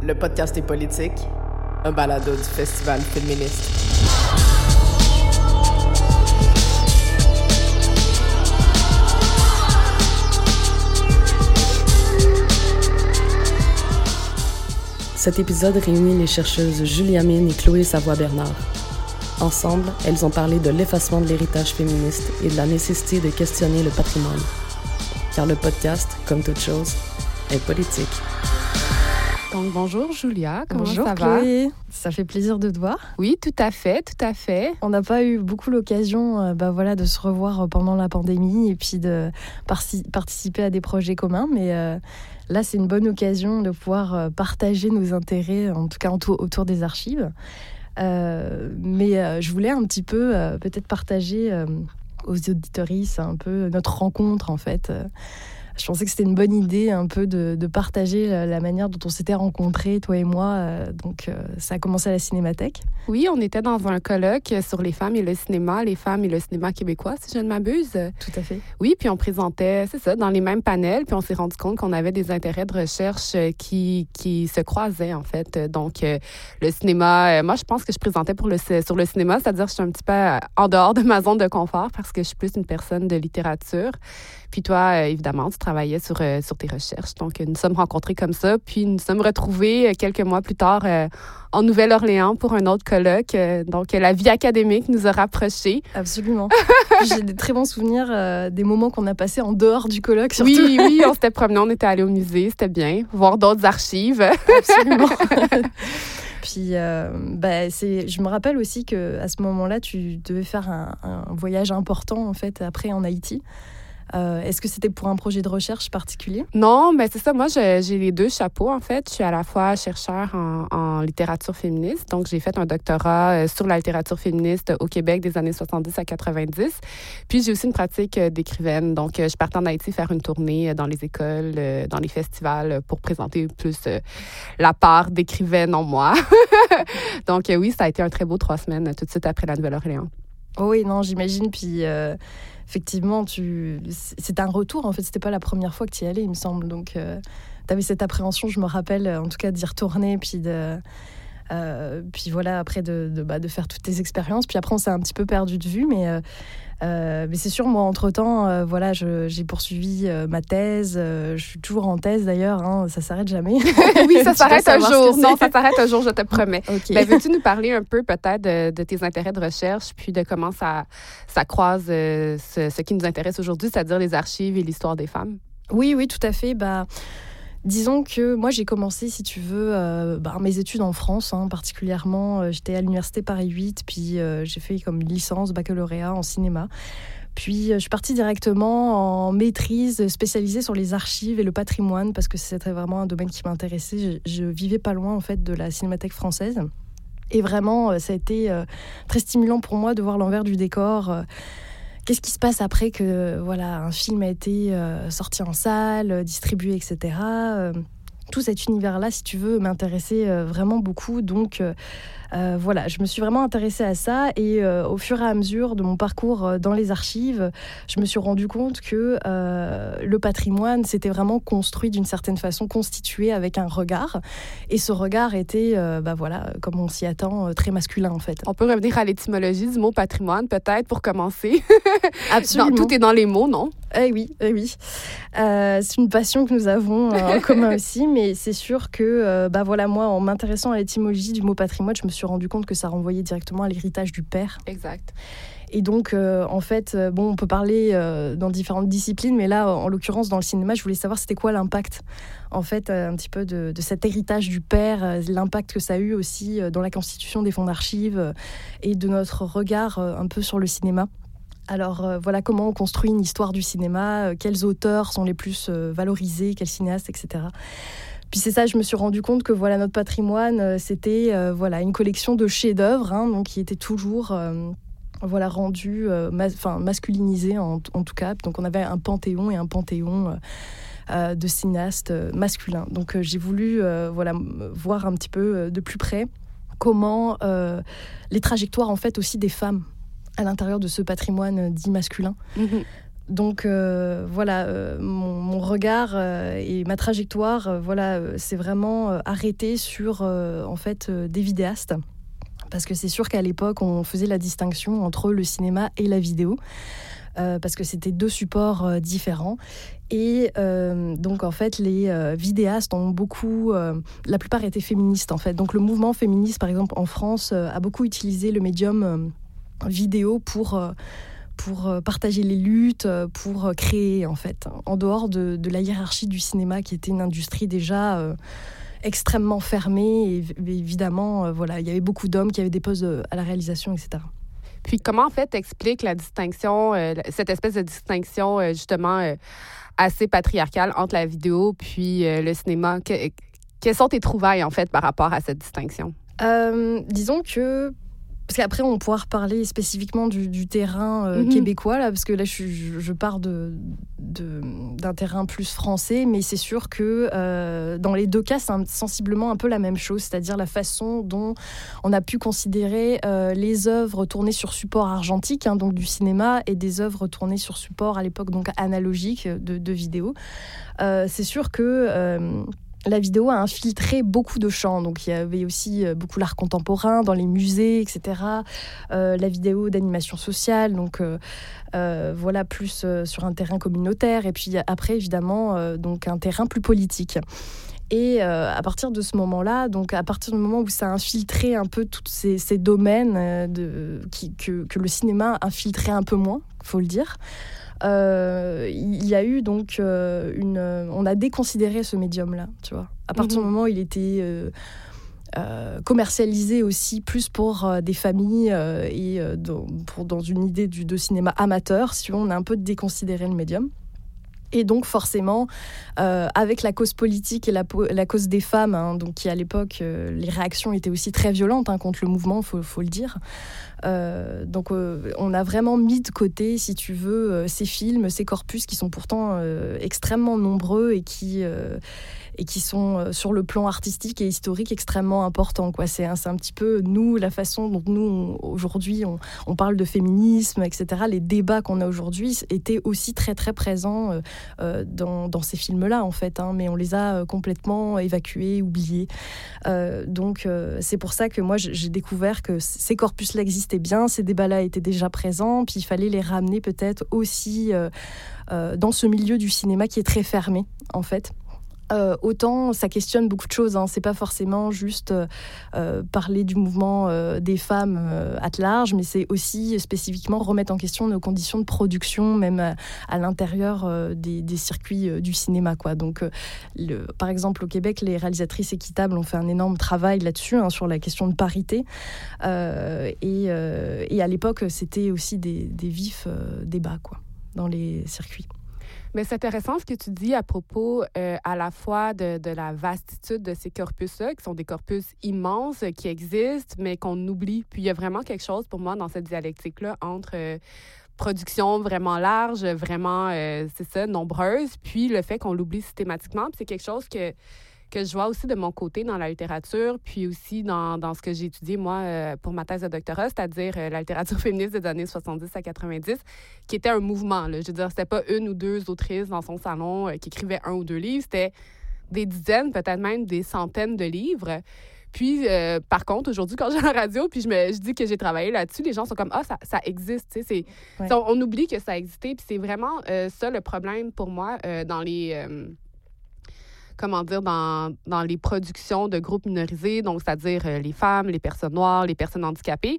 Le podcast est politique, un balado du festival féministe. Cet épisode réunit les chercheuses Julia Mine et Chloé Savoie-Bernard. Ensemble, elles ont parlé de l'effacement de l'héritage féministe et de la nécessité de questionner le patrimoine. Car le podcast, comme toute chose, est politique. Bonjour Julia, comment bonjour, ça Chloé. va Ça fait plaisir de te voir. Oui, tout à fait, tout à fait. On n'a pas eu beaucoup l'occasion euh, bah, voilà, de se revoir euh, pendant la pandémie et puis de participer à des projets communs, mais euh, là c'est une bonne occasion de pouvoir partager nos intérêts, en tout cas autour des archives. mais je voulais un petit peu peut-être partager aux auditoristes un peu notre rencontre en fait je pensais que c'était une bonne idée un peu de, partager la, manière dont on s'était rencontrés, toi et moi. Euh, donc, euh, ça a commencé à la Cinémathèque. Oui, on était dans un colloque sur les femmes et le cinéma, les femmes et le cinéma québécois, si je ne m'abuse. Tout à fait. Oui, puis on présentait, c'est ça, dans les mêmes panels, puis on s'est rendu compte qu'on avait des intérêts de recherche qui, qui se croisaient, en fait. Donc, euh, le cinéma, moi, je pense que je présentais pour le, sur le cinéma, c'est-à-dire que je suis un petit peu en dehors de ma zone de confort parce que je suis plus une personne de littérature. Puis toi, évidemment, tu travaillais sur, euh, sur tes recherches. Donc, nous sommes rencontrés comme ça. Puis, nous sommes retrouvés euh, quelques mois plus tard euh, en Nouvelle-Orléans pour un autre colloque. donc, la vie académique nous a rapprochés. Absolument. J'ai des très bons souvenirs des moments qu'on a passés en dehors du colloque, surtout. Oui, oui, on s'était promenés, on était allés au musée, c'était bien. Voir d'autres archives. Absolument. Puis, bah, c'est, je me rappelle aussi que à ce moment-là, tu devais faire un, un, voyage important en fait après en Haïti. Euh, est-ce que c'était pour un projet de recherche particulier? Non, mais c'est ça. Moi, j'ai les deux chapeaux, en fait. Je suis à la fois chercheur en, littérature féministe. Donc, j'ai fait un doctorat euh, sur la littérature féministe au Québec des années 70 à 90. Puis, j'ai aussi une pratique euh, d'écrivaine. Donc, je partais en Haïti faire une tournée dans les écoles, dans les festivals pour présenter plus la part d'écrivaine en moi. Donc, oui, ça a été un très beau trois semaines tout de suite après la Nouvelle-Orléans. oui, non, j'imagine. Puis effectivement, tu... c'est un retour. En fait, c'était pas la première fois que tu y allais, il me semble. Donc, euh, tu avais cette appréhension, je me rappelle, en tout cas, d'y retourner, puis de. Euh, puis voilà, après de, de, bah, de, faire toutes tes expériences. Puis après, on s'est un petit peu perdu de vue, mais euh, mais c'est sûr, moi, entre-temps, euh, voilà, j'ai poursuivi euh, ma thèse. je suis toujours en thèse, d'ailleurs. Hein, ça s'arrête jamais. oui, ça s'arrête un jour. Non, ça s'arrête un jour, je te promets. Ben, veux-tu nous parler un peu, peut-être, de, tes intérêts de recherche, puis de comment ça, ça croise ce, ce qui nous intéresse aujourd'hui, c'est-à-dire les archives et l'histoire des femmes? Oui, oui, tout à fait. Bah... Disons que moi j'ai commencé, si tu veux, euh, bah, mes études en France, hein, particulièrement. Euh, j'étais à l'université Paris 8, puis euh, j'ai fait comme licence, baccalauréat en cinéma. Puis je suis partie directement en maîtrise spécialisée sur les archives et le patrimoine parce que c'était vraiment un domaine qui m'intéressait. Je, je, vivais pas loin en fait de la Cinémathèque française. Et vraiment, ça a été très stimulant pour moi de voir l'envers du décor qu'est-ce qui se passe après que voilà un film a été euh, sorti en salle, distribué, etc. Euh, tout cet univers-là, si tu veux, m'intéressait euh, vraiment beaucoup. Donc, euh, voilà, je me suis vraiment intéressée à ça et euh, au fur et à mesure de mon parcours euh, dans les archives, je me suis rendu compte que le patrimoine s'était vraiment construit d'une certaine façon, constitué avec un regard. Et ce regard était, bah voilà, comme on s'y attend, très masculin en fait. On peut revenir à l'étymologie du mot patrimoine peut-être pour commencer. Absolument. tout est dans les mots, non? Eh oui, eh oui. c'est une passion que nous avons en commun aussi, mais c'est sûr que, bah voilà, moi, en m'intéressant à l'étymologie du mot patrimoine, je me suis suis rendu compte que ça renvoyait directement à l'héritage du père. Exact. Et donc, euh, en fait, euh, bon, on peut parler euh, dans différentes disciplines, mais là, en l'occurrence, dans le cinéma, je voulais savoir c'était quoi l'impact, en fait, un petit peu de, cet héritage du père, l'impact que ça a eu aussi dans la constitution des fonds d'archives et de notre regard un peu sur le cinéma. Alors voilà comment on construit une histoire du cinéma, quels auteurs sont les plus valorisés, quels cinéastes, etc. Puis c'est ça, je me suis rendu compte que voilà notre patrimoine, euh, c'était euh, voilà une collection de chefs-d'œuvre, hein, donc qui était toujours euh, voilà rendu, enfin masculinisé en, tout cas. Donc on avait un panthéon et un panthéon. de cinéastes masculins. Donc j'ai voulu voilà voir un petit peu de plus près comment les trajectoires en fait aussi des femmes à l'intérieur de ce patrimoine dit masculin. Mm-hmm. Donc voilà, mon, regard et ma trajectoire, voilà, c'est vraiment arrêté sur en fait des vidéastes. Parce que c'est sûr qu'à l'époque, on faisait la distinction entre le cinéma et la vidéo. parce que c'était deux supports différents. Et euh, donc, en fait, les euh, vidéastes ont beaucoup. Euh, la plupart étaient féministes, en fait. Donc, le mouvement féministe, par exemple, en France, a beaucoup utilisé le médium vidéo pour. Pour partager les luttes, pour créer, en fait, en dehors de, de, la hiérarchie du cinéma, qui était une industrie déjà extrêmement fermée. Et évidemment, voilà, il y avait beaucoup d'hommes qui avaient des postes à la réalisation, etc. Puis comment en fait explique la distinction, cette espèce de distinction justement assez patriarcale entre la vidéo puis euh, le cinéma? quelles sont tes trouvailles, en fait, par rapport à cette distinction? Euh, disons que parce qu'après, on pourra reparler spécifiquement du, terrain euh, mhm. québécois, là, parce que là, je, je pars d'un de, d'un terrain plus français, mais c'est sûr que euh, dans les deux cas, c'est sensiblement un peu la même chose, c'est-à-dire la façon dont on a pu considérer euh, les œuvres tournées sur support argentique, hein, donc du cinéma, et des œuvres tournées sur support à l'époque donc analogique de, de vidéo. c'est sûr que la vidéo a infiltré beaucoup de champs. Donc il y avait aussi euh, beaucoup l'art contemporain dans les musées, etc. Euh, la vidéo d'animation sociale, donc euh, voilà plus sur un terrain communautaire. Et puis après évidemment donc un terrain plus politique. Et à partir de ce moment-là, donc à partir du moment où ça a infiltré un peu tous ces, domaines que, le cinéma a infiltré un peu moins, faut le dire, y a eu donc euh, une. On a déconsidéré ce médium-là, tu vois. À partir du mhm. moment où il était. Euh, commercialisé aussi plus pour des familles et dans, pour, dans une idée du, de cinéma amateur, si on a un peu déconsidéré le médium. Et donc forcément, avec la cause politique et la, cause des femmes, hein, donc qui à l'époque, les réactions étaient aussi très violentes hein, contre le mouvement, faut, faut le dire. Euh, donc euh, on a vraiment mis de côté, si tu veux, euh, ces films, ces corpus qui sont pourtant extrêmement nombreux et qui et qui sont euh, sur le plan artistique et historique extrêmement importants. C'est, un, petit peu nous, la façon dont nous, aujourd'hui, on, parle de féminisme, etc. Les débats qu'on a aujourd'hui étaient aussi très très présents euh, euh, dans, dans, ces films-là, en fait, hein, mais on les a complètement évacués, oubliés. donc c'est pour ça que moi, j'ai découvert que ces corpus-là existaient bien, ces débats-là étaient déjà présents, puis il fallait les ramener peut-être aussi dans ce milieu du cinéma qui est très fermé, en fait. Euh, autant ça questionne beaucoup de choses. Hein. C'est pas forcément juste euh, euh, parler du mouvement des femmes à large, mais c'est aussi spécifiquement remettre en question nos conditions de production, même à, l'intérieur des, circuits du cinéma. Quoi. Donc, par exemple, au Québec, les réalisatrices équitables ont fait un énorme travail là-dessus, hein, sur la question de parité. Et, et, à l'époque, c'était aussi des, des vifs débats quoi, dans les circuits. Mais c'est intéressant ce que tu dis à propos euh, à la fois de, de, la vastitude de ces corpus-là, qui sont des corpus immenses euh, qui existent, mais qu'on oublie. Puis il y a vraiment quelque chose pour moi dans cette dialectique-là entre euh, production vraiment large, vraiment, c'est ça, nombreuse, puis le fait qu'on l'oublie systématiquement. Puis c'est quelque chose que que je vois aussi de mon côté dans la littérature, puis aussi dans, dans ce que j'ai étudié, moi, euh, pour ma thèse de doctorat, c'est-à-dire euh, la littérature féministe des années 70 à 90, qui était un mouvement. Là. Je veux dire, c'était pas une ou deux autrices dans son salon euh, qui écrivaient un ou deux livres, c'était des dizaines, peut-être même des centaines de livres. Puis, par contre, aujourd'hui, quand j'ai la radio, puis je, me, je dis que j'ai travaillé là-dessus, les gens sont comme, ah, ça, ça existe. C'est, on, on, oublie que ça existait. Puis c'est vraiment ça le problème pour moi dans les comment dire, dans, dans les productions de groupes minorisés, donc c'est-à-dire euh, les femmes, les personnes noires, les personnes handicapées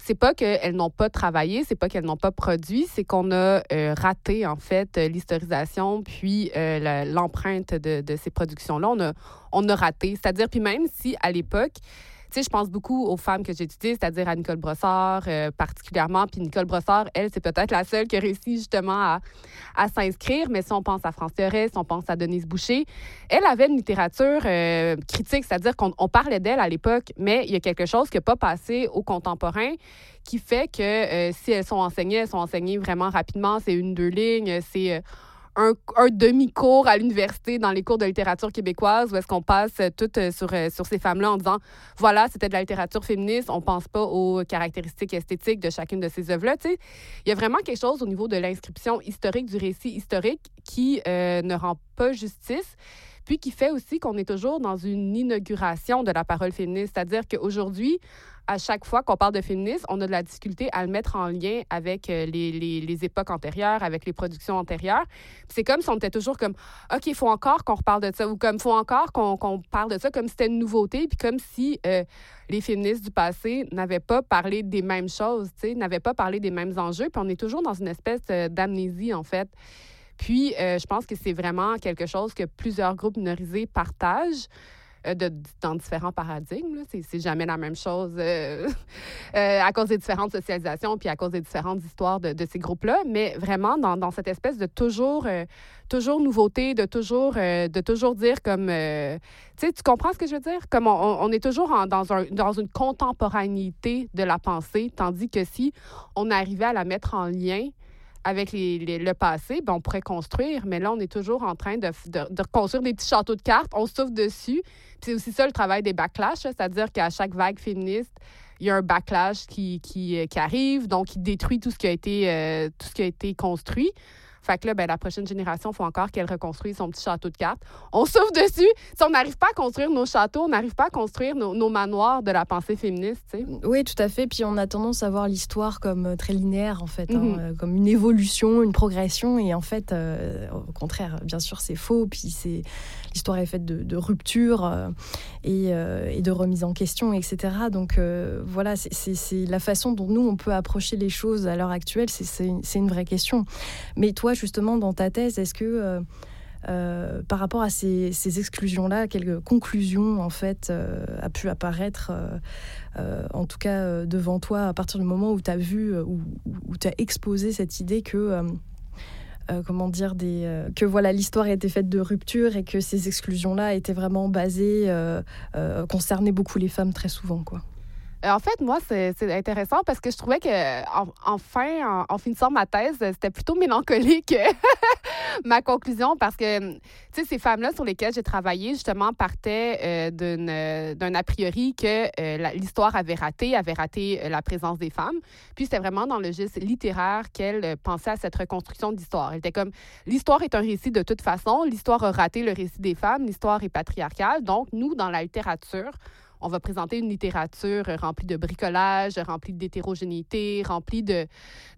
c'est pas qu'elles n'ont pas travaillé, c'est pas qu'elles n'ont pas produit, c'est qu'on a euh, raté en fait l'historisation puis euh, l'empreinte de, de, ces productions-là. On a, on a raté. C'est-à-dire, puis même si à l'époque, sais, je pense beaucoup aux femmes que j'ai étudiées, c'est-à-dire à Nicole Brossard euh, particulièrement. Puis Nicole Brossard, elle, c'est peut-être la seule qui a réussi justement à, s'inscrire. Mais si on pense à France Thérèse, si on pense à Denise Boucher, elle avait une littérature euh, critique, c'est-à-dire qu'on parlait d'elle à l'époque, mais il y a quelque chose qui n'a pas passé aux contemporains qui fait que euh, si elles sont enseignées, elles sont enseignées vraiment rapidement. C'est une, deux lignes, c'est un, demi-cours à l'université dans les cours de littérature québécoise où est-ce qu'on passe tout sur, sur ces femmes-là en disant voilà, c'était de la littérature féministe, on pense pas aux caractéristiques esthétiques de chacune de ces œuvres-là. Il y a vraiment quelque chose au niveau de l'inscription historique du récit historique qui ne rend pas justice puis qui fait aussi qu'on est toujours dans une inauguration de la parole féministe. C'est-à-dire qu'aujourd'hui, à chaque fois qu'on parle de féminisme, on a de la difficulté à le mettre en lien avec euh, les, époques antérieures, avec les productions antérieures. C'est comme si on était toujours comme, OK, il faut encore qu'on reparle de ça, ou comme, il faut encore qu'on parle de ça comme si c'était une nouveauté, puis comme si euh, les féministes du passé n'avaient pas parlé des mêmes choses, n'avaient pas parlé des mêmes enjeux, puis on est toujours dans une espèce euh, d'amnésie, en fait. Puis, je pense que c'est vraiment quelque chose que plusieurs groupes minorisés partagent. Euh, dans différents paradigmes. C'est jamais la même chose euh, euh, à cause des différentes socialisations puis à cause des différentes histoires de, ces groupes-là. Mais vraiment, dans, cette espèce de toujours, toujours nouveauté, de toujours, de toujours dire comme... tu comprends ce que je veux dire? Comme on, est toujours dans une contemporanéité de la pensée, tandis que si on arrivait à la mettre en lien avec le passé, ben, on pourrait construire, mais là, on est toujours en train de, construire des petits châteaux de cartes, on souffle dessus. C'est aussi ça le travail des backlash, c'est-à-dire qu'à chaque vague féministe, il y a un backlash qui, qui, arrive, donc qui détruit tout ce euh, tout ce qui a été construit. Fait que là, ben, la prochaine génération, il faut encore qu'elle reconstruise son petit château de cartes. On souffle dessus. Si on n'arrive pas à construire nos châteaux, on n'arrive pas à construire nos, manoirs de la pensée féministe. Oui, tout à fait. Puis on a tendance à voir l'histoire comme euh, très linéaire, en fait, hein, mhm. euh, comme une évolution, une progression. Et en fait, euh, au contraire, bien sûr, c'est faux. Puis c'est l'histoire est faite de, de ruptures et, et, de remise en question, etc. Donc voilà, c'est la façon dont nous, on peut approcher les choses à l'heure actuelle. C'est une vraie question. Mais toi, justement, dans ta thèse, est-ce que euh, euh, par rapport à ces, exclusions-là, quelle conclusion en fait euh, a pu apparaître, en tout cas devant toi, à partir du moment où tu as vu ou où, tu as exposé cette idée que comment dire des que voilà l'histoire était faite de rupture et que ces exclusions-là étaient vraiment basées concernaient beaucoup les femmes très souvent quoi. Euh, en fait, moi, c'est intéressant parce que je trouvais que, enfin, en, finissant ma thèse, c'était plutôt mélancolique ma conclusion parce que, ces femmes-là sur lesquelles j'ai travaillé, justement, partaient euh, d'un a priori que euh, l'histoire avait raté, avait raté la présence des femmes. Puis c'était vraiment dans le geste littéraire qu'elle pensait à cette reconstruction d'histoire. Elle était comme, l'histoire est un récit de toute façon, l'histoire a raté le récit des femmes, l'histoire est patriarcale. Donc, nous, dans la littérature, on va présenter une littérature remplie de bricolage, remplie d'hétérogénéité, remplie de,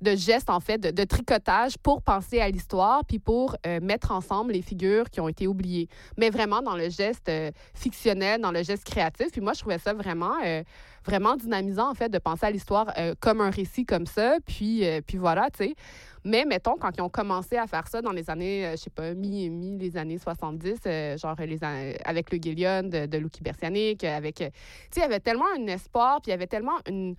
gestes, en fait, de, tricotage pour penser à l'histoire, puis pour euh, mettre ensemble les figures qui ont été oubliées. Mais vraiment dans le geste euh, fictionnel, dans le geste créatif. Puis moi, je trouvais ça vraiment, euh, vraiment dynamisant, en fait, de penser à l'histoire comme un récit comme ça. Puis, puis voilà, tu sais. Mais mettons, quand ils ont commencé à faire ça dans les années, euh, je sais pas, mi, mi les années 70, euh, genre les, avec le Gillian de, de Lucky Bersianic, avec. Euh, tu sais, il y avait tellement un espoir, puis il y avait tellement une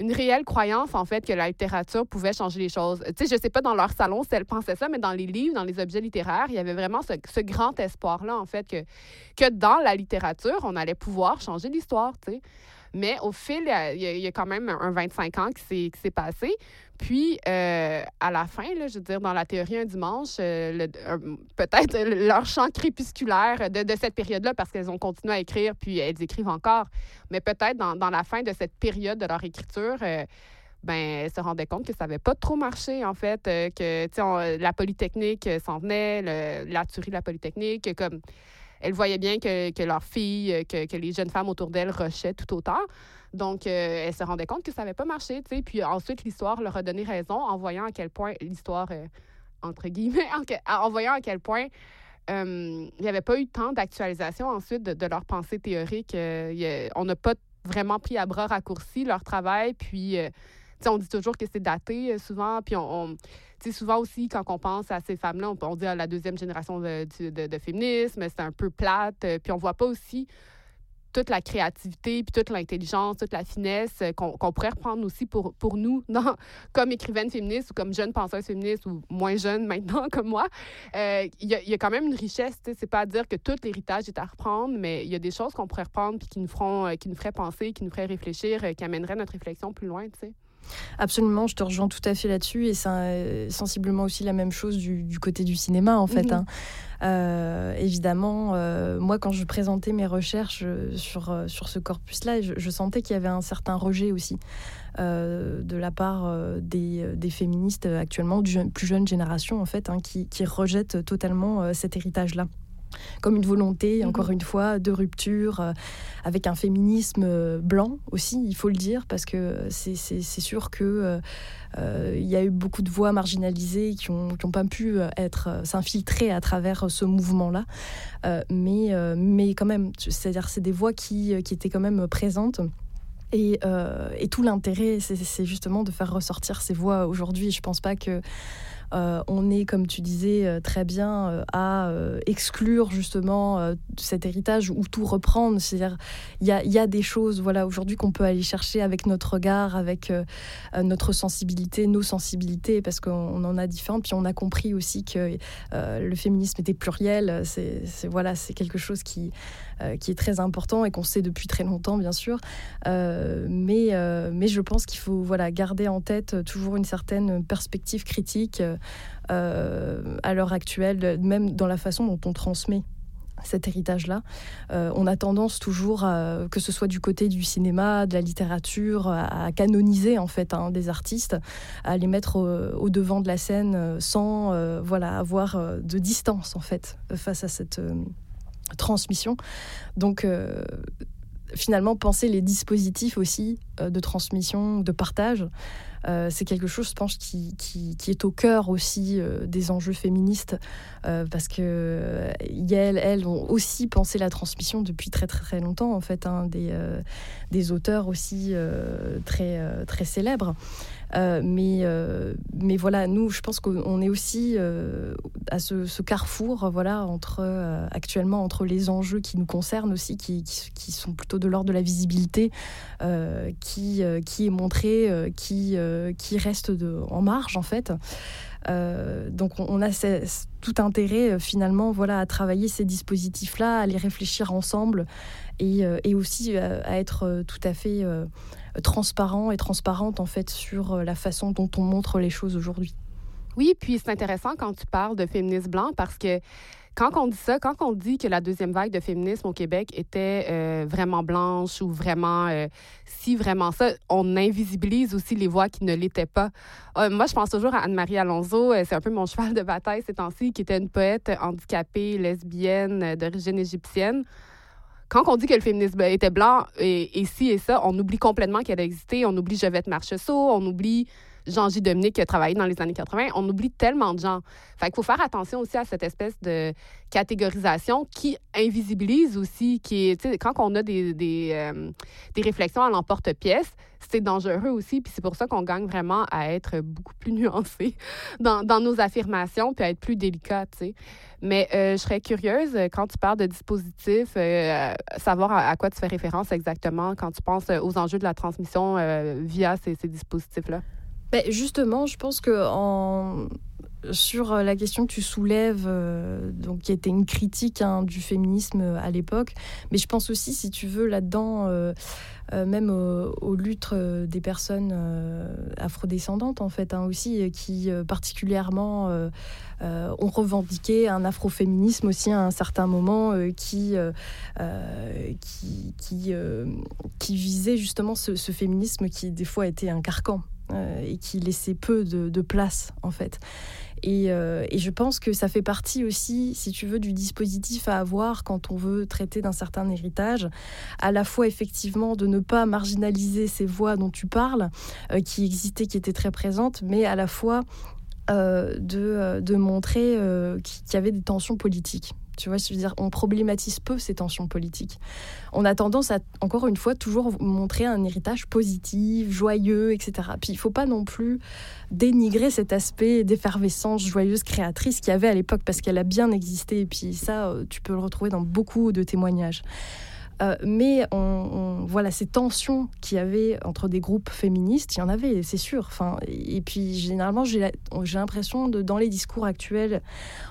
une réelle croyance, en fait, que la littérature pouvait changer les choses. Tu sais, je sais pas dans leur salon si elles pensaient ça, mais dans les livres, dans les objets littéraires, il y avait vraiment ce, ce grand espoir-là, en fait, que, que dans la littérature, on allait pouvoir changer l'histoire, tu sais. Mais au fil, il y, a, quand même un 25 ans qui s'est passé. Puis, euh, à la fin, je veux dire, dans la théorie un dimanche, euh, peut-être leur champ crépusculaire de, cette période-là, parce qu'elles ont continué à écrire, puis elles écrivent encore, mais peut-être dans, la fin de cette période de leur écriture, euh, ben, elles se rendaient compte que ça n'avait pas trop marché, en fait, que la Polytechnique s'en venait, la tuerie de la Polytechnique, comme elles voyaient bien que, que leurs filles, euh, que, que, les jeunes femmes autour d'elles rushaient tout autant. Donc, euh, elles se rendaient compte que ça n'avait pas marché, tu sais. Puis ensuite, l'histoire leur a donné raison en voyant à quel point l'histoire, euh, entre guillemets, en, voyant à quel point il n'y avait pas eu tant d'actualisation ensuite de, leur pensée théorique. on n'a pas vraiment pris à bras raccourcis leur travail, puis on dit toujours que c'est daté souvent, puis on souvent aussi, quand on pense à ces femmes-là, on, dit à la deuxième génération de, de, féminisme, c'est un peu plate. Euh, puis on voit pas aussi toute la créativité, puis toute l'intelligence, toute la finesse euh, qu'on pourrait reprendre aussi pour, pour nous, comme écrivaine féministe ou comme jeune penseuse féministe ou moins jeune maintenant comme moi. Euh, il y, y, a quand même une richesse. C'est pas à dire que tout l'héritage est à reprendre, mais il y a des choses qu'on pourrait reprendre puis qui nous, feront, qui nous feraient penser, qui nous feraient réfléchir, qui amèneraient notre réflexion plus loin. sais. Absolument, je te rejoins tout à fait là-dessus et c'est sensiblement aussi la même chose du, côté du cinéma en fait. Mhm. Hein. Euh, évidemment, euh, moi quand je présentais mes recherches sur, sur ce corpus-là, je, sentais qu'il y avait un certain rejet aussi de la part des, des, féministes actuellement, du plus jeune génération en fait, hein, qui, qui rejettent totalement cet héritage-là comme une volonté, mhm. encore une fois, de rupture, euh, avec un féminisme euh, blanc aussi, il faut le dire, parce que c'est sûr que euh, y a eu beaucoup de voix marginalisées qui n'ont qui ont pas pu être s'infiltrer à travers ce mouvement-là, mais, mais quand même, c'est-à-dire c'est des voix qui, qui étaient quand même présentes. Et, et, tout l'intérêt, c'est justement de faire ressortir ces voix aujourd'hui. Je pense pas que euh, on est, comme tu disais euh, très bien, euh, à exclure justement cet héritage ou tout reprendre. C'est-à-dire, il y a, des choses, voilà, aujourd'hui qu'on peut aller chercher avec notre regard, avec notre sensibilité, nos sensibilités, parce qu'on en a différentes. Puis on a compris aussi que le féminisme était pluriel. C'est voilà, c'est quelque chose qui qui est très important et qu'on sait depuis très longtemps, bien sûr. mais, mais je pense qu'il faut voilà, garder en tête toujours une certaine perspective critique euh, à l'heure actuelle, même dans la façon dont on transmet cet héritage-là. Euh, on a tendance toujours, que ce soit du côté du cinéma, de la littérature, à, canoniser en fait hein, des artistes, à les mettre au, devant de la scène sans voilà avoir de distance en fait face à cette transmission. Donc finalement penser les dispositifs aussi de transmission, de partage. Euh, c'est quelque chose, je pense, qui, qui, est au cœur aussi euh, des enjeux féministes, euh, parce que elles, elles ont aussi pensé la transmission depuis très très très longtemps, en fait, hein, des, des auteurs aussi très, très célèbres. Mais, mais voilà, nous, je pense qu'on est aussi à ce, carrefour, voilà, entre actuellement entre les enjeux qui nous concernent aussi, qui, qui, sont plutôt de l'ordre de la visibilité, qui, qui est montré, qui euh, qui reste en marge en fait. Euh, donc on, a tout intérêt euh, finalement voilà à travailler ces dispositifs là, à les réfléchir ensemble et aussi à être tout à fait transparent et transparente en fait sur la façon dont on montre les choses aujourd'hui. Oui, puis c'est intéressant quand tu parles de féminisme blanc parce que quand on dit ça, quand on dit que la deuxième vague de féminisme au Québec était euh, vraiment blanche ou vraiment, euh, si vraiment ça, on invisibilise aussi les voix qui ne l'étaient pas. Euh, moi, je pense toujours à Anne-Marie Alonso, c'est un peu mon cheval de bataille ces temps-ci, qui était une poète handicapée, lesbienne, d'origine égyptienne quand on dit que le féminisme était blanc et, ci et ça, on oublie complètement qu'elle a existé. On oublie Jevette Marcheseau, on oublie Jean-J. Dominique qui a travaillé dans les années 80, on oublie tellement de gens. Fait qu'il faut faire attention aussi à cette espèce de catégorisation qui invisibilise aussi, qui quand on a des, des, euh, des réflexions à l'emporte-pièce, c'est dangereux aussi. Puis c'est pour ça qu'on gagne vraiment à être beaucoup plus nuancé dans, dans nos affirmations, puis à être plus délicat. Mais euh, je serais curieuse, quand tu parles de dispositifs, euh, savoir à, quoi tu fais référence exactement quand tu penses aux enjeux de la transmission via ces, ces dispositifs-là? Ben, justement, je pense que sur la question que tu soulèves, euh, donc qui était une critique hein, du féminisme à l'époque, mais je pense aussi, si tu veux, là-dedans, euh, euh, même aux, luttes des personnes afrodescendantes, en fait, hein, aussi, qui particulièrement ont revendiqué un afroféminisme aussi à un certain moment qui, visait justement ce, ce, féminisme qui, des fois, était un carcan. euh, et qui laissait peu de, place en fait. Euh, et, je pense que ça fait partie aussi, si tu veux, du dispositif à avoir quand on veut traiter d'un certain héritage, à la fois effectivement de ne pas marginaliser ces voix dont tu parles, euh, qui existaient, qui étaient très présentes, mais à la fois de, montrer qu'il y avait des tensions politiques. Tu vois, je veux dire, on problématise peu ces tensions politiques. On a tendance à, encore une fois, toujours montrer un héritage positif, joyeux, etc. Puis il faut pas non plus dénigrer cet aspect d'effervescence joyeuse, créatrice qu'il y avait à l'époque, parce qu'elle a bien existé. Et puis ça, euh, tu peux le retrouver dans beaucoup de témoignages. Euh, mais on, voilà ces tensions qu'il y avait entre des groupes féministes, il y en avait, c'est sûr. Enfin, et puis généralement, j'ai l'impression dans les discours actuels,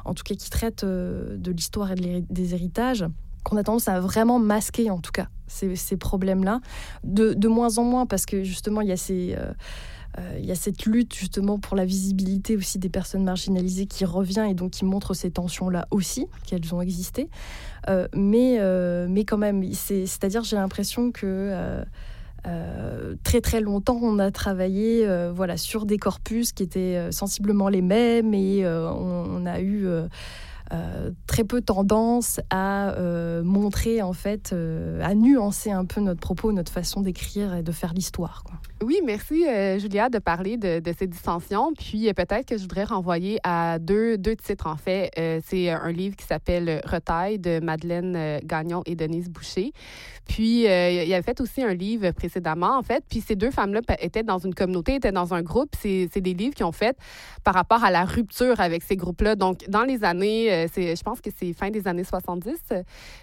en tout cas qui traitent euh, de l'histoire et des héritages, qu'on a tendance à vraiment masquer en tout cas ces, problèmes-là, de, moins en moins parce que justement il y a ces il y a cette lutte justement pour la visibilité aussi des personnes marginalisées qui revient et donc qui montre ces tensions-là aussi, qu'elles ont existé. mais, mais quand même, c'est-à-dire j'ai l'impression que euh, très très longtemps, on a travaillé euh, voilà, sur des corpus qui étaient euh, sensiblement les mêmes et on, a eu très peu tendance à montrer, en fait, à nuancer un peu notre propos, notre façon d'écrire et de faire l'histoire. Oui, merci Julia de parler de, ces dissensions. Puis peut-être que je voudrais renvoyer à deux, deux titres en fait. c'est un livre qui s'appelle Retaille de Madeleine Gagnon et Denise Boucher. Puis, euh, il avait fait aussi un livre précédemment, en fait. Puis, ces deux femmes-là étaient dans une communauté, étaient dans un groupe. C'est des livres qui ont fait par rapport à la rupture avec ces groupes-là. Donc, dans les années, euh, je pense que c'est fin des années 70.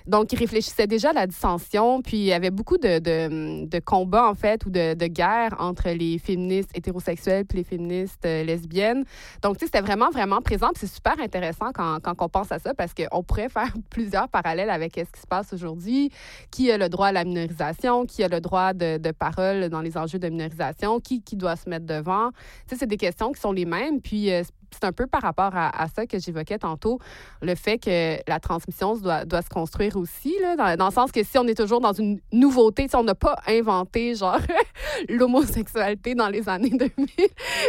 Donc, ils réfléchissaient déjà à la dissension. Puis, il y avait beaucoup de, de, combats, en fait, ou de, de guerres entre les féministes hétérosexuelles puis les féministes euh, lesbiennes. Donc, tu sais, c'était vraiment, vraiment présent. C'est super intéressant quand, quand on pense à ça parce qu'on pourrait faire plusieurs parallèles avec ce qui se passe aujourd'hui, qui a le droit à la minorisation, qui a le droit de, parole dans les enjeux de minorisation, qui, qui doit se mettre devant? Tu sais, c'est des questions qui sont les mêmes. Puis, euh, c'est un peu par rapport à, ça que j'évoquais tantôt, le fait que la transmission doit, doit se construire aussi, là, dans, le sens que si on est toujours dans une nouveauté, si on n'a pas inventé, genre, l'homosexualité dans les années 2000,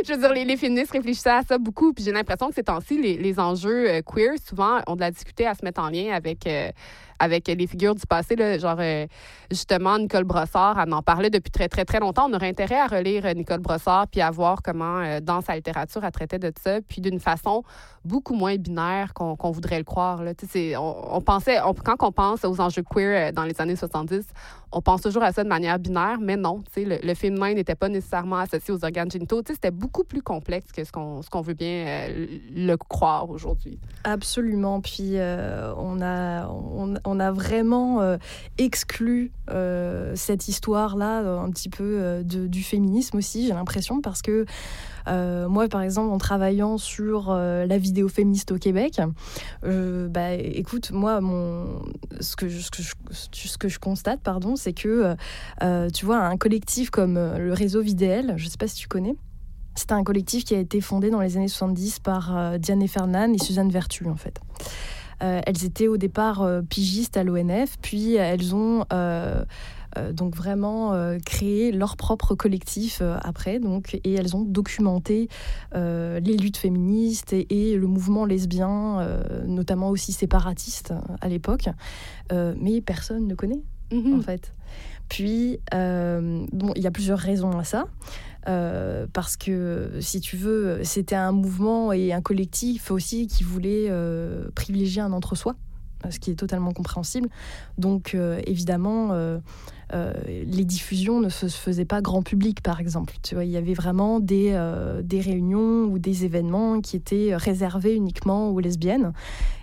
je veux dire, les, féministes réfléchissaient à ça beaucoup, puis j'ai l'impression que ces temps-ci, les, les, enjeux euh, queer, souvent, ont de la discuter à se mettre en lien avec... Euh, avec les figures du passé, là, genre euh, justement Nicole Brossard, elle en parlait depuis très très très longtemps. On aurait intérêt à relire Nicole Brossard puis à voir comment dans sa littérature elle traitait de ça puis d'une façon beaucoup moins binaire qu'on voudrait le croire. Là. On, on, pensait, quand on pense aux enjeux queer euh, dans les années 70, on pense toujours à ça de manière binaire, mais non, le, le féminin n'était pas nécessairement associé aux organes génitaux. C'était beaucoup plus complexe que ce qu'on veut bien euh, le croire aujourd'hui. Absolument. Puis euh, on, a, a vraiment exclu cette histoire-là un petit peu du féminisme aussi, j'ai l'impression, parce que euh, moi, par exemple, en travaillant sur euh, la vidéo féministe au Québec, euh, bah, écoute, moi, mon, ce, que je, ce, que je, constate, pardon, c'est que, tu vois, un collectif comme le réseau Vidéel, je ne sais pas si tu connais, c'est un collectif qui a été fondé dans les années 70 par Diane Fernan et Suzanne Vertu, en fait. Elles étaient au départ pigistes à l'ONF, puis elles ont euh, donc vraiment euh, créer leur propre collectif euh, après. Donc, et elles ont documenté les luttes féministes et, le mouvement lesbien, notamment aussi séparatiste à l'époque. mais personne ne connaît, mhm. en fait. Puis, bon, il y a plusieurs raisons à ça. Parce que si tu veux, c'était un mouvement et un collectif aussi qui voulait privilégier un entre-soi, ce qui est totalement compréhensible. Donc évidemment, euh, les diffusions ne se faisaient pas grand public, par exemple. Tu vois, il y avait vraiment des, euh, réunions ou des événements qui étaient réservés uniquement aux lesbiennes.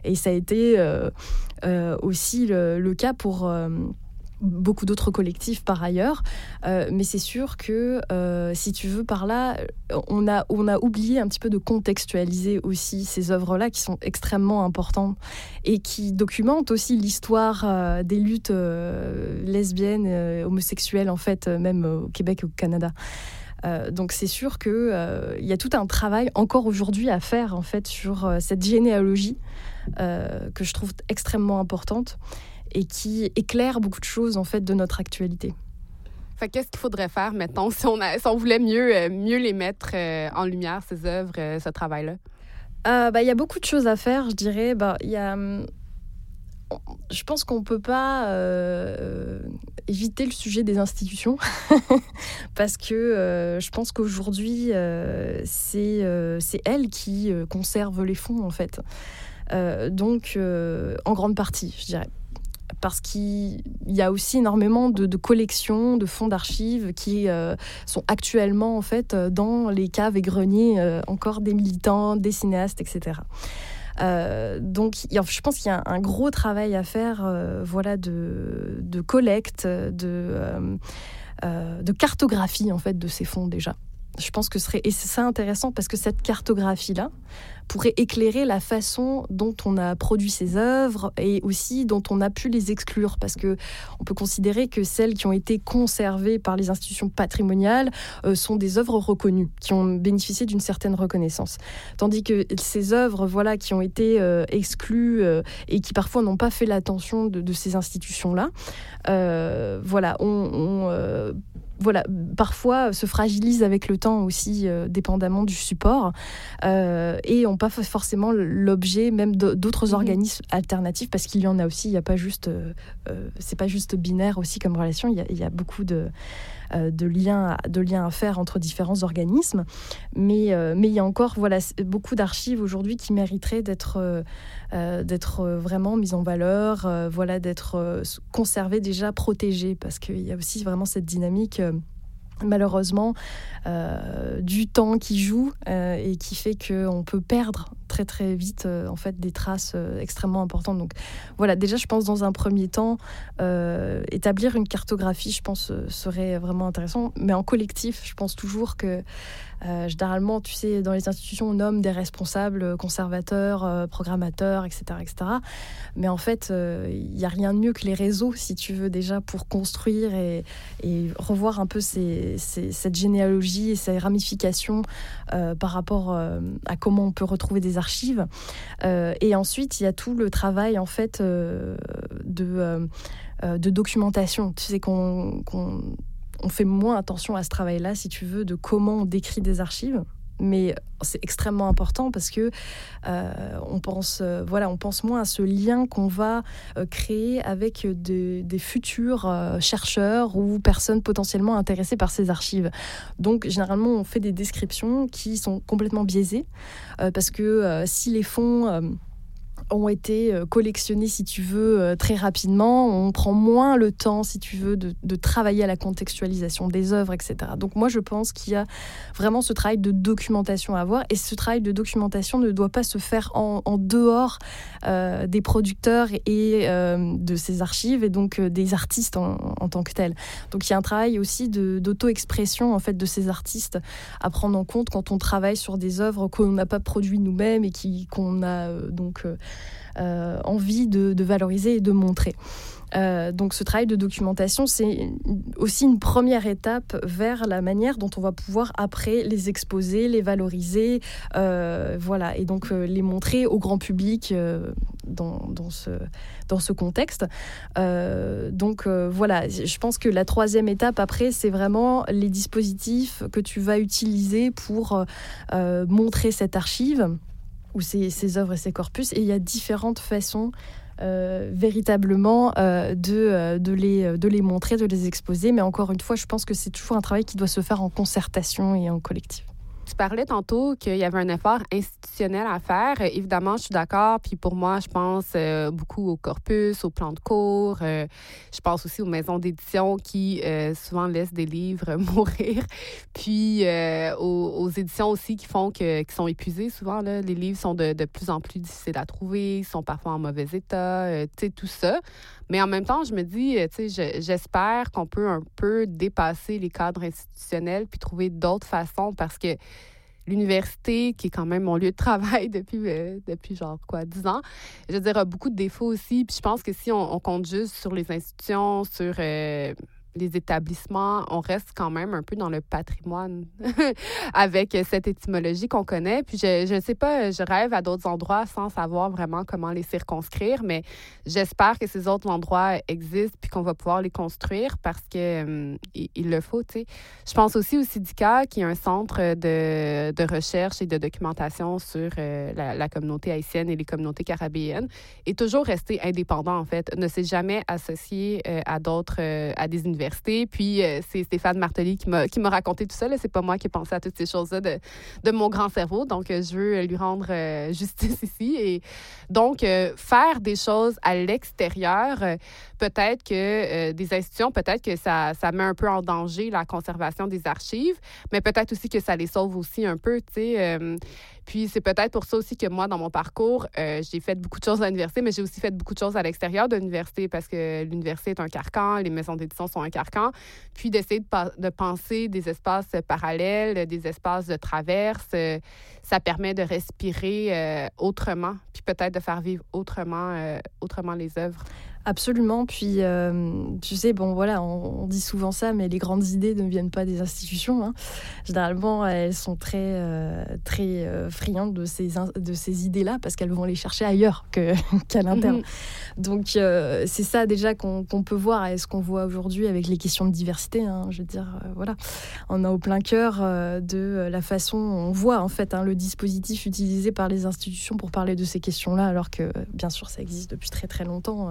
Et ça a été euh, aussi le, cas pour beaucoup d'autres collectifs par ailleurs. Euh, mais c'est sûr que, euh, si tu veux, par là, on a, on a oublié un petit peu de contextualiser aussi ces œuvres-là qui sont extrêmement importantes et qui documentent aussi l'histoire euh, des luttes lesbiennes, homosexuelles, en fait, même au Québec et au Canada. donc c'est sûr qu'il il y a tout un travail encore aujourd'hui à faire en fait sur cette généalogie que je trouve extrêmement importante et qui éclaire beaucoup de choses en fait de notre actualité. Fait qu'est-ce qu'il faudrait faire, mettons, si on, a, si on voulait mieux, euh, mieux les mettre euh, en lumière, ces œuvres, euh, ce travail-là? Bah, il y a beaucoup de choses à faire, je dirais. Bah, y a, hum, je pense qu'on ne peut pas éviter le sujet des institutions, parce que je pense qu'aujourd'hui, c'est c'est elles qui conservent les fonds, en fait. donc, en grande partie, je dirais parce qu'il y a aussi énormément de, collections, de fonds d'archives qui euh, sont actuellement en fait euh, dans les caves et greniers euh, encore des militants, des cinéastes, etc. donc, je pense qu'il y a un, gros travail à faire, voilà, de, collecte, de, de cartographie en fait de ces fonds déjà. Je pense que ce serait et ça intéressant parce que cette cartographie là pourrait éclairer la façon dont on a produit ces œuvres et aussi dont on a pu les exclure parce que on peut considérer que celles qui ont été conservées par les institutions patrimoniales euh, sont des œuvres reconnues qui ont bénéficié d'une certaine reconnaissance. Tandis que ces œuvres voilà qui ont été euh, exclues euh, et qui parfois n'ont pas fait l'attention de, ces institutions là voilà on voilà, parfois se fragilise avec le temps aussi, euh, dépendamment du support, euh, et on pas forcément l'objet même d'autres mhm. organismes alternatifs, parce qu'il y en a aussi. Il n'y a pas juste, euh, c'est pas juste binaire aussi comme relation. Il y a, il y a beaucoup de de liens, de liens à faire entre différents organismes. Mais, mais il y a encore voilà, beaucoup d'archives aujourd'hui qui mériteraient d'être d'être vraiment mises en valeur, voilà, d'être conservées déjà, protégées, parce qu'il y a aussi vraiment cette dynamique malheureusement euh, du temps qui joue euh, et qui fait qu'on peut perdre très très vite euh, en fait des traces extrêmement importantes. Donc voilà, déjà je pense dans un premier temps établir une cartographie, je pense serait vraiment intéressant. Mais en collectif, je pense toujours que euh, généralement, tu sais, dans les institutions, on nomme des responsables, conservateurs, euh, programmateurs, etc., etc. Mais en fait, il euh, n'y a rien de mieux que les réseaux, si tu veux, déjà, pour construire et, revoir un peu cette généalogie et ces ramifications par rapport à comment on peut retrouver des archives. et ensuite, il y a tout le travail, en fait, de, de documentation. Tu sais, qu'on on fait moins attention à ce travail-là, si tu veux, de comment on décrit des archives. Mais c'est extrêmement important parce que euh, on pense, euh, voilà, on pense moins à ce lien qu'on va euh, créer avec des futurs chercheurs ou personnes potentiellement intéressées par ces archives. Donc généralement, on fait des descriptions qui sont complètement biaisées parce que si les fonds ont été euh, collectionnés, si tu veux, euh, très rapidement. On prend moins le temps, si tu veux, de, travailler à la contextualisation des œuvres, etc. Donc moi, je pense qu'il y a vraiment ce travail de documentation à avoir. Et ce travail de documentation ne doit pas se faire en, dehors euh, des producteurs et de ces archives, et donc des artistes en, tant que tels. Donc il y a un travail aussi d'auto-expression, en fait, de ces artistes à prendre en compte quand on travaille sur des œuvres qu'on n'a pas produites nous-mêmes et qu'on a donc envie de, valoriser et de montrer. Euh, donc ce travail de documentation, c'est aussi une première étape vers la manière dont on va pouvoir après les exposer, les valoriser, euh, voilà, et donc les montrer au grand public dans, ce, dans ce contexte. donc voilà, je pense que la troisième étape après, c'est vraiment les dispositifs que tu vas utiliser pour montrer cette archive ou ces, œuvres et ces corpus. Et il y a différentes façons euh, véritablement euh, de, euh, de, les, de les montrer, de les exposer. Mais encore une fois, je pense que c'est toujours un travail qui doit se faire en concertation et en collectif. Tu parlais tantôt qu'il y avait un effort institutionnel à faire. Évidemment, je suis d'accord. Puis pour moi, je pense euh, beaucoup au corpus, au plan de cours. Euh, je pense aussi aux maisons d'édition qui euh, souvent laissent des livres mourir. Puis aux, éditions aussi qui font que, qui sont épuisées souvent. Les livres sont de, de, plus en plus difficiles à trouver, sont parfois en mauvais état, tu sais, tout ça. Mais en même temps, je me dis, tu sais, j'espère qu'on peut un peu dépasser les cadres institutionnels puis trouver d'autres façons parce que l'université, qui est quand même mon lieu de travail depuis, euh, depuis genre quoi, 10 ans, je veux dire, a beaucoup de défauts aussi. Puis je pense que si on, compte juste sur les institutions, sur euh, les établissements, on reste quand même un peu dans le patrimoine avec cette étymologie qu'on connaît. Puis je ne sais pas, je rêve à d'autres endroits sans savoir vraiment comment les circonscrire, mais j'espère que ces autres endroits existent puis qu'on va pouvoir les construire parce que hum, il, le faut, tu sais. Je pense aussi au syndicat qui est un centre de, de recherche et de documentation sur euh, la, communauté haïtienne et les communautés carabéennes et toujours resté indépendant en fait, ne s'est jamais associé euh, à d'autres euh, à des universités puis euh, c'est Stéphane Martelly qui m'a, raconté tout ça. C'est pas moi qui ai pensé à toutes ces choses-là de, de mon grand cerveau. Donc, euh, je veux lui rendre euh, justice ici. Et donc, faire des choses à l'extérieur, peut-être que des institutions, peut-être que ça, ça met un peu en danger la conservation des archives, mais peut-être aussi que ça les sauve aussi un peu, tu sais puis c'est peut-être pour ça aussi que moi, dans mon parcours, euh, j'ai fait beaucoup de choses à l'université, mais j'ai aussi fait beaucoup de choses à l'extérieur de l'université parce que l'université est un carcan, les maisons d'édition sont un carcan, puis d'essayer de, penser des espaces parallèles, des espaces de traverse. ça permet de respirer autrement, puis peut-être de faire vivre autrement, autrement les œuvres. Absolument. Puis, euh, tu sais, bon, voilà, on, dit souvent ça, mais les grandes idées ne viennent pas des institutions. Hein. Généralement, elles sont très, euh, très euh, friandes de ces, de ces idées-là parce qu'elles vont les chercher ailleurs qu'à l'interne. Mhm. Donc, c'est ça déjà qu'on peut voir et ce qu'on voit aujourd'hui avec les questions de diversité. Hein. Je veux dire, voilà, on a au plein cœur de la façon, on voit en fait hein, le dispositif utilisé par les institutions pour parler de ces questions-là, alors que, bien sûr, ça existe depuis très très longtemps.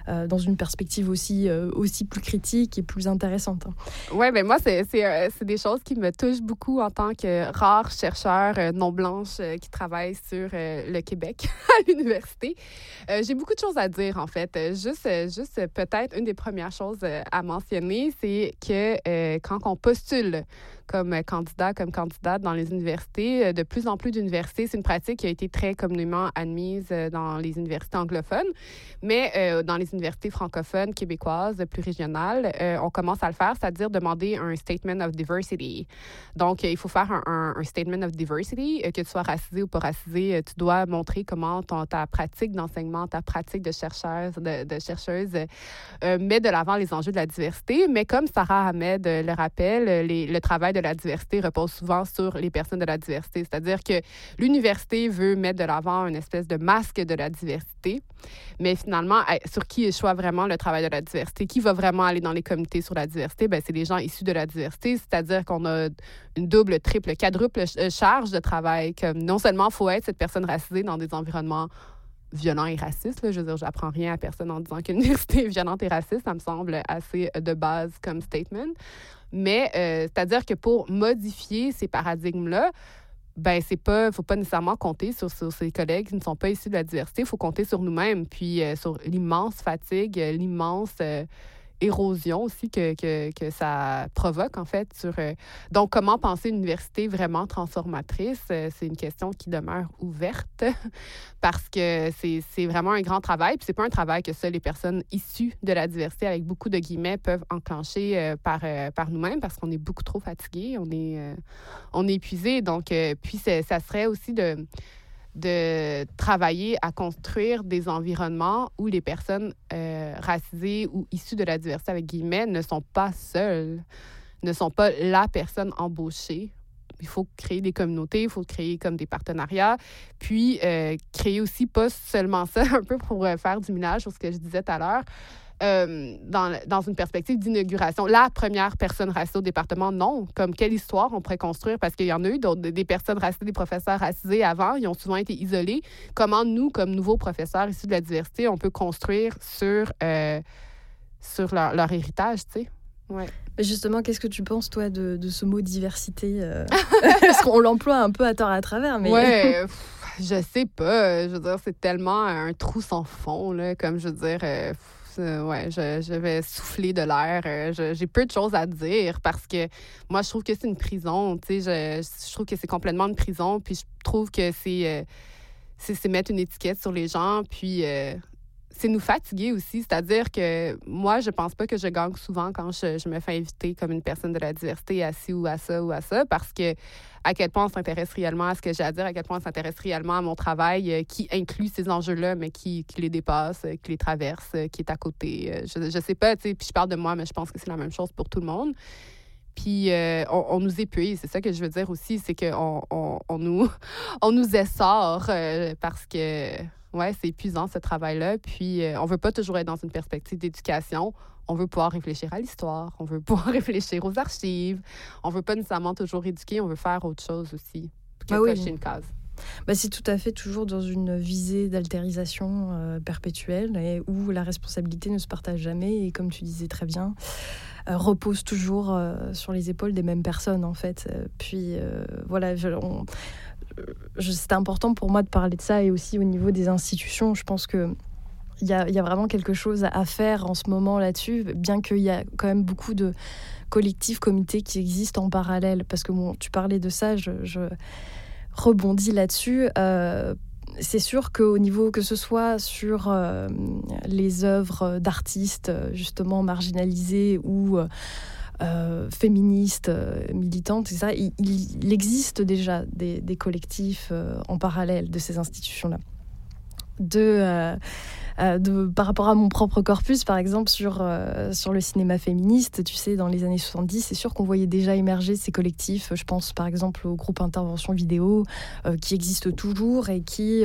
dans une perspective aussi, euh, aussi plus critique et plus intéressante. Oui, mais moi, c'est euh, des choses qui me touchent beaucoup en tant que rare chercheur non blanche qui travaille sur le Québec à l'université. J'ai beaucoup de choses à dire, en fait. Juste, juste peut-être une des premières choses à mentionner, c'est que quand on postule comme candidat, comme candidate dans les universités. Euh, de plus en plus d'universités, c'est une pratique qui a été très communément admise euh, dans les universités anglophones, mais euh, dans les universités francophones, québécoises, plus régionales, on commence à le faire, c'est-à-dire demander un statement of diversity. Donc, il faut faire un, statement of diversity, que tu sois racisé ou pas racisé, tu dois montrer comment ta pratique d'enseignement, ta pratique de chercheuse, de, chercheuse met de l'avant les enjeux de la diversité. Mais comme Sarah Ahmed le rappelle, le travail de la diversité repose souvent sur les personnes de la diversité. C'est-à-dire que l'université veut mettre de l'avant une espèce de masque de la diversité, mais finalement, sur qui échoue vraiment le travail de la diversité? Qui va vraiment aller dans les comités sur la diversité? Ben, c'est les gens issus de la diversité, c'est-à-dire qu'on a une double, triple, quadruple euh, charge de travail. Non seulement il faut être cette personne racisée dans des environnements violents et racistes. Je veux dire, j'apprends rien à personne en disant qu'une université est violente et raciste. Ça me semble assez de base comme statement. Mais euh, c'est-à-dire que pour modifier ces paradigmes-là, ben c'est pas faut pas nécessairement compter sur, ses collègues qui ne sont pas issus de la diversité, il faut compter sur nous-mêmes. Puis euh, sur l'immense fatigue, l'immense euh, érosion aussi que, que, que, ça provoque, en fait. Sur, euh, donc, comment penser une université vraiment transformatrice? Euh, c'est une question qui demeure ouverte parce que c'est vraiment un grand travail. Puis, c'est pas un travail que seules les personnes issues de la diversité, avec beaucoup de guillemets, peuvent enclencher euh, par, par nous-mêmes parce qu'on est beaucoup trop fatigué, on est, on est épuisé. Donc, puis, ça serait aussi de de travailler à construire des environnements où les personnes euh, racisées ou issues de la diversité, avec guillemets, ne sont pas seules, ne sont pas la personne embauchée. Il faut créer des communautés, il faut créer comme des partenariats, puis euh, créer aussi pas seulement ça, un peu pour euh, faire du minage sur ce que je disais tout à l'heure, euh, dans, dans, une perspective d'inauguration. La première personne racisée au département, non. Comme quelle histoire on pourrait construire? Parce qu'il y en a eu des personnes racisées, des professeurs racisés avant, ils ont souvent été isolés. Comment nous, comme nouveaux professeurs issus de la diversité, on peut construire sur, euh, sur leur, leur, héritage, tu sais? Ouais. Justement, qu'est-ce que tu penses, toi, de, de ce mot diversité? Euh? Parce qu'on l'emploie un peu à tort à travers, mais... Ouais, je sais pas. Je veux dire, c'est tellement un trou sans fond, là, comme je veux dire... Euh, ouais, je, vais souffler de l'air. Euh, j'ai peu de choses à dire parce que moi, je trouve que c'est une prison. Sais, je, trouve que c'est complètement une prison. Puis je trouve que c'est euh, c'est mettre une étiquette sur les gens. Puis c'est nous fatiguer aussi. C'est-à-dire que moi, je pense pas que je gagne souvent quand je, me fais inviter comme une personne de la diversité à ci ou à ça ou à ça, parce que à quel point on s'intéresse réellement à ce que j'ai à dire, à quel point on s'intéresse réellement à mon travail euh, qui inclut ces enjeux-là, mais qui, qui, les dépasse, euh, qui les traverse, euh, qui est à côté. je, je sais pas, tu sais, puis je parle de moi, mais je pense que c'est la même chose pour tout le monde. Puis on, nous épuise, c'est ça que je veux dire aussi, c'est qu'on on, on, nous, on nous essore parce que ouais, c'est épuisant ce travail-là. Puis on veut pas toujours être dans une perspective d'éducation on veut pouvoir réfléchir à l'histoire, on veut pouvoir réfléchir aux archives, on veut pas nécessairement toujours éduquer, on veut faire autre chose aussi que ah une case. Bah, c'est tout à fait toujours dans une visée d'altérisation euh, perpétuelle et où la responsabilité ne se partage jamais et comme tu disais très bien, euh, repose toujours euh, sur les épaules des mêmes personnes en fait. puis voilà, c'est important pour moi de parler de ça et aussi au niveau des institutions. Je pense que il y, a, vraiment quelque chose à faire en ce moment là-dessus, bien qu'il y a quand même beaucoup de collectifs, comités qui existent en parallèle. Parce que tu parlais de ça, je, rebondis là-dessus. Euh, c'est sûr qu'au niveau que ce soit sur les œuvres d'artistes justement marginalisés ou féministes, militantes, ça, il, existe déjà des, des collectifs en parallèle de ces institutions-là. De euh, de, par rapport à mon propre corpus, par exemple, sur, euh, sur le cinéma féministe, tu sais, dans les années 70, c'est sûr qu'on voyait déjà émerger ces collectifs. Je pense par exemple au groupe Intervention Vidéo, euh, qui existe toujours et qui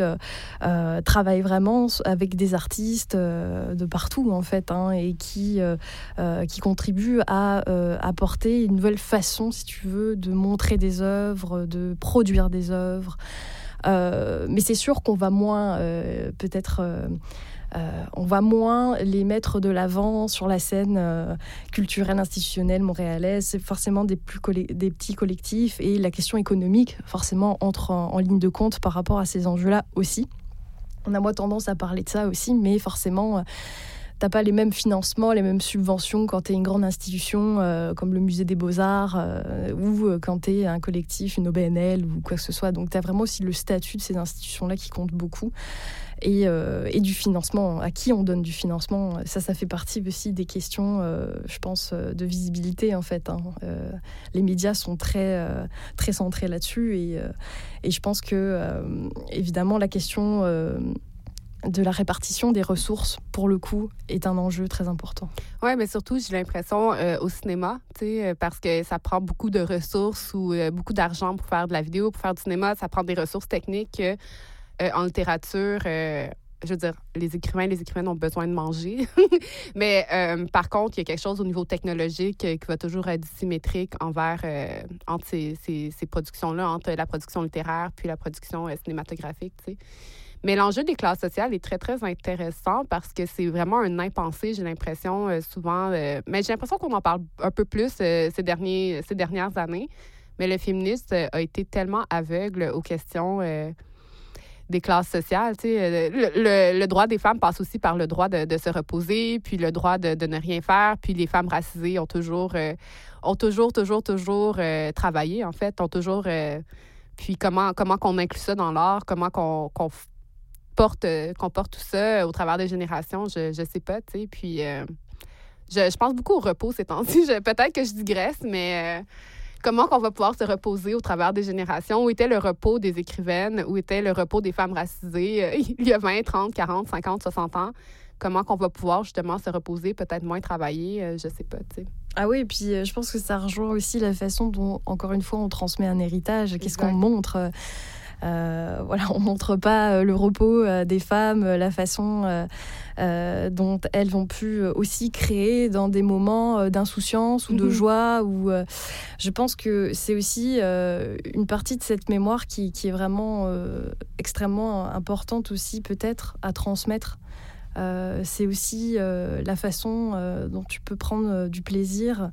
travaille vraiment avec des artistes de partout, en fait, hein, et qui, qui contribue à apporter une nouvelle façon, si tu veux, de montrer des œuvres, de produire des œuvres. Mais c'est sûr qu'on va moins peut-être euh, on va moins les mettre de l'avant sur la scène euh, culturelle institutionnelle montréalaise. C'est forcément des, plus des petits collectifs et la question économique, forcément, entre en, ligne de compte par rapport à ces enjeux-là aussi. On a moins tendance à parler de ça aussi, mais forcément, euh, t'as pas les mêmes financements, les mêmes subventions quand tu es une grande institution comme le musée des beaux-arts ou quand tu es un collectif, une OBNL ou quoi que ce soit. Donc tu as vraiment aussi le statut de ces institutions-là qui compte beaucoup. Euh, et, du financement. À qui on donne du financement Ça, ça fait partie aussi des questions, euh, je pense, euh, de visibilité en fait. Hein. les médias sont très, très centrés là-dessus et, je pense que, évidemment, la question de la répartition des ressources, pour le coup, est un enjeu très important. Oui, mais surtout, j'ai l'impression au cinéma, parce que ça prend beaucoup de ressources ou beaucoup d'argent pour faire de la vidéo, pour faire du cinéma, ça prend des ressources techniques. Euh, en littérature, euh, je veux dire, les écrivains, les écrivains ont besoin de manger. Mais euh, par contre, il y a quelque chose au niveau technologique qui va toujours être symétrique envers entre ces, ces, ces productions-là, entre la production littéraire puis la production cinématographique. Mais l'enjeu des classes sociales est très, très intéressant parce que c'est vraiment un impensé, j'ai l'impression, souvent. mais j'ai l'impression qu'on en parle un peu plus ces, derniers, ces dernières années. Mais le féministe a été tellement aveugle aux questions des classes sociales. Euh, le, droit des femmes passe aussi par le droit de, se reposer, puis le droit de, ne rien faire. Puis les femmes racisées ont toujours, euh, ont toujours, toujours, toujours euh, travaillé, en fait, ont toujours... puis comment, comment qu'on inclut ça dans l'art, comment qu'on porte, qu'on porte tout ça au travers des générations, je ne sais pas, tu sais. Puis je, je, pense beaucoup au repos ces temps-ci. Peut-être que je digresse, mais comment qu'on va pouvoir se reposer au travers des générations? Où était le repos des écrivaines? Où était le repos des femmes racisées euh, il y a 20, 30, 40, 50, 60 ans? Comment qu'on va pouvoir justement se reposer, peut-être moins travailler, euh, je sais pas, tu sais. Ah oui, et puis euh, je pense que ça rejoint aussi la façon dont, encore une fois, on transmet un héritage. Qu'est-ce qu'on montre euh, voilà, on montre pas euh, le repos euh, des femmes, la façon dont elles vont pu aussi créer dans des moments d'insouciance ou de mhm. joie. Ou, je pense que c'est aussi une partie de cette mémoire qui, qui est vraiment extrêmement importante aussi peut-être à transmettre. c'est aussi la façon dont tu peux prendre du plaisir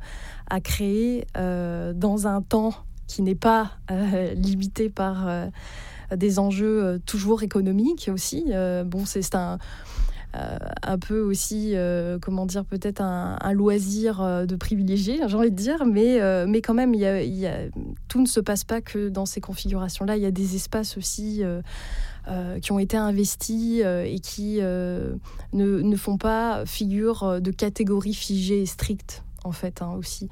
à créer dans un temps qui n'est pas euh, limité par euh, des enjeux euh, toujours économiques aussi. bon, c'est un peu aussi, comment dire, peut-être un, loisir de privilégié, j'ai envie de dire, mais, mais quand même, tout ne se passe pas que dans ces configurations-là. Il y a des espaces aussi qui ont été investis et qui ne, ne, font pas figure de catégorie figée et stricte, en fait, hein, aussi.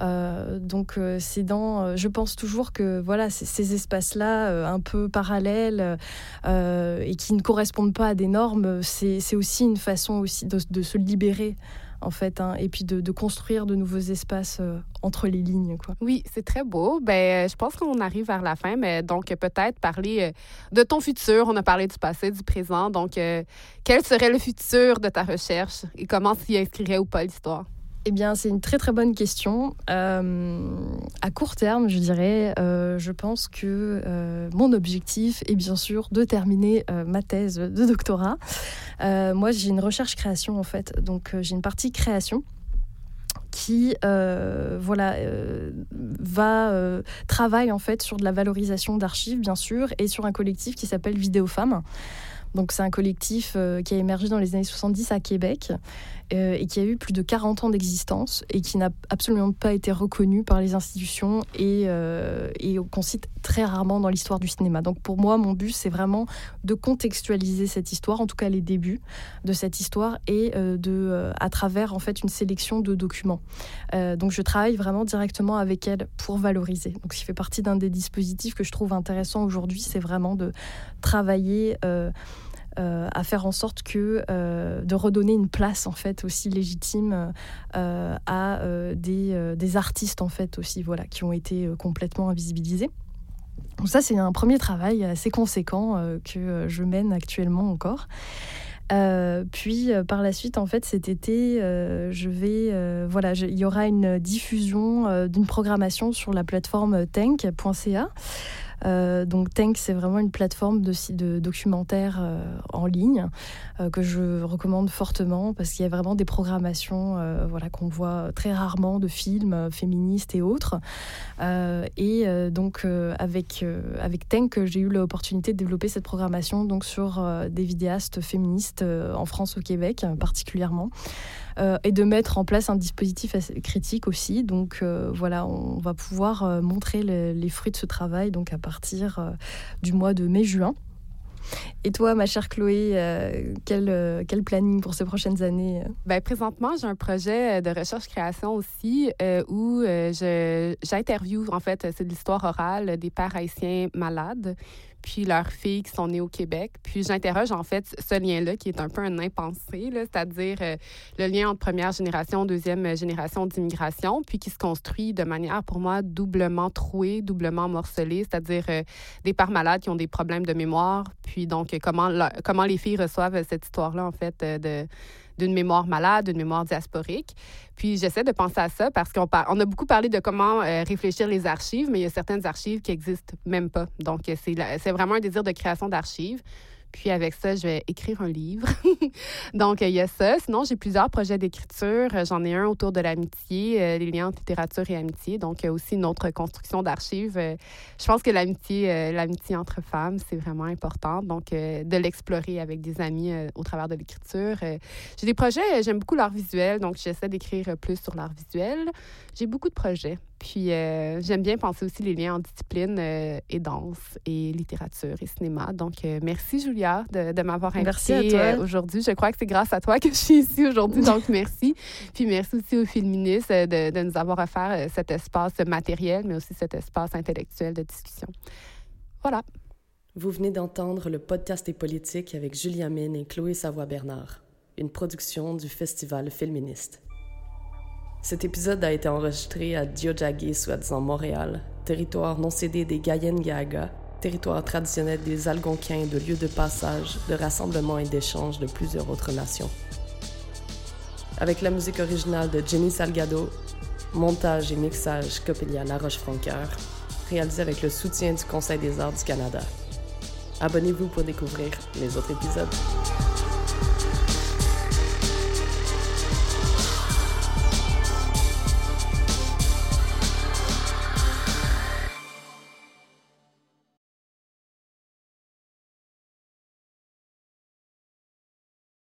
Euh, donc euh, c'est dans, euh, je pense toujours que voilà ces espaces-là un peu parallèles et qui ne correspondent pas à des normes, c'est aussi une façon aussi de, se libérer en fait, hein, et puis de, construire de nouveaux espaces entre les lignes. Quoi. Oui, c'est très beau. Ben, je pense qu'on arrive vers la fin, mais donc peut-être parler de ton futur. On a parlé du passé, du présent. Donc, quel serait le futur de ta recherche et comment s'y inscrirait ou pas l'histoire? Eh bien, c'est une très très bonne question. Euh, à court terme, je dirais, euh, je pense que euh, mon objectif est bien sûr de terminer ma thèse de doctorat. moi, j'ai une recherche-création en fait, donc j'ai une partie création qui voilà va travaille en fait sur de la valorisation d'archives bien sûr et sur un collectif qui s'appelle Vidéo Femmes Donc c'est un collectif qui a émergé dans les années 70 à Québec et qui a eu plus de 40 ans d'existence et qui n'a absolument pas été reconnu par les institutions et, et qu'on cite très rarement dans l'histoire du cinéma. Donc pour moi, mon but, c'est vraiment de contextualiser cette histoire, en tout cas les débuts de cette histoire, et de, à travers en fait une sélection de documents. donc je travaille vraiment directement avec elle pour valoriser. Donc, ce qui fait partie d'un des dispositifs que je trouve intéressant aujourd'hui, c'est vraiment de travailler. Euh, euh, à faire en sorte que euh, de redonner une place en fait aussi légitime à des, artistes en fait aussi voilà qui ont été complètement invisibilisés. Donc ça c'est un premier travail assez conséquent que je mène actuellement encore. Euh, puis euh, par la suite, en fait, cet été, euh, je vais, voilà, il y aura une diffusion d'une programmation sur la plateforme tank.ca. Euh, donc Tank, c'est vraiment une plateforme de, documentaires euh, en ligne euh, que je recommande fortement parce qu'il y a vraiment des programmations voilà, qu'on voit très rarement de films féministes et autres. et donc avec, avec Tank, j'ai eu l'opportunité de développer cette programmation donc, sur des vidéastes féministes en France, au Québec particulièrement. Et de mettre en place un dispositif critique aussi. Donc voilà, on va pouvoir montrer les, fruits de ce travail donc partir du mois de mai-juin. Et toi, ma chère Chloé, quel, quel, planning pour ces prochaines années? Ben, présentement, j'ai un projet de recherche-création aussi où j'interviewe, en fait, c'est l'histoire orale des pères haïtiens malades puis leurs filles qui sont nées au Québec. Puis j'interroge en fait ce lien-là qui est un peu un impensé, c'est-à-dire euh, le lien entre première génération, deuxième génération d'immigration, puis qui se construit de manière pour moi doublement trouée, doublement morcelée, c'est-à-dire euh, des parts malades qui ont des problèmes de mémoire, puis donc comment, comment les filles reçoivent cette histoire-là en fait euh, d'une mémoire malade, d'une mémoire diasporique. Puis j'essaie de penser à ça parce qu'on on a beaucoup parlé de comment euh, réfléchir les archives, mais il y a certaines archives qui n'existent même pas. Donc c'est vraiment un désir de création d'archives. Puis avec ça, je vais écrire un livre. Donc, il y a ça. Sinon, j'ai plusieurs projets d'écriture. J'en ai un autour de l'amitié, euh, les liens entre littérature et amitié. Donc, il y a aussi une autre construction d'archives. Euh, je pense que l'amitié, euh, l'amitié entre femmes, c'est vraiment important. Donc, de l'explorer avec des amis au travers de l'écriture. j'ai des projets, j'aime beaucoup l'art visuel. Donc, j'essaie d'écrire plus sur l'art visuel. J'ai beaucoup de projets. Puis euh, j'aime bien penser aussi les liens en discipline euh, et danse et littérature et cinéma. Donc euh, merci Julia de, m'avoir invitée aujourd'hui. Je crois que c'est grâce à toi que je suis ici aujourd'hui. Donc merci. Puis merci aussi aux féministes de, de, nous avoir offert cet espace matériel, mais aussi cet espace intellectuel de discussion. Voilà. Vous venez d'entendre le podcast des politiques avec Julia Mine et Chloé Savoie-Bernard, une production du Festival féministe. Cet épisode a été enregistré à Diojagi, soi-disant Montréal, territoire non cédé des Gayen-Gaga, territoire traditionnel des Algonquins de lieu de passage, de rassemblement et d'échange de plusieurs autres nations. Avec la musique originale de Jenny Salgado, montage et mixage Copelia Laroche-Francoeur, réalisé avec le soutien du Conseil des arts du Canada. Abonnez-vous pour découvrir les autres épisodes.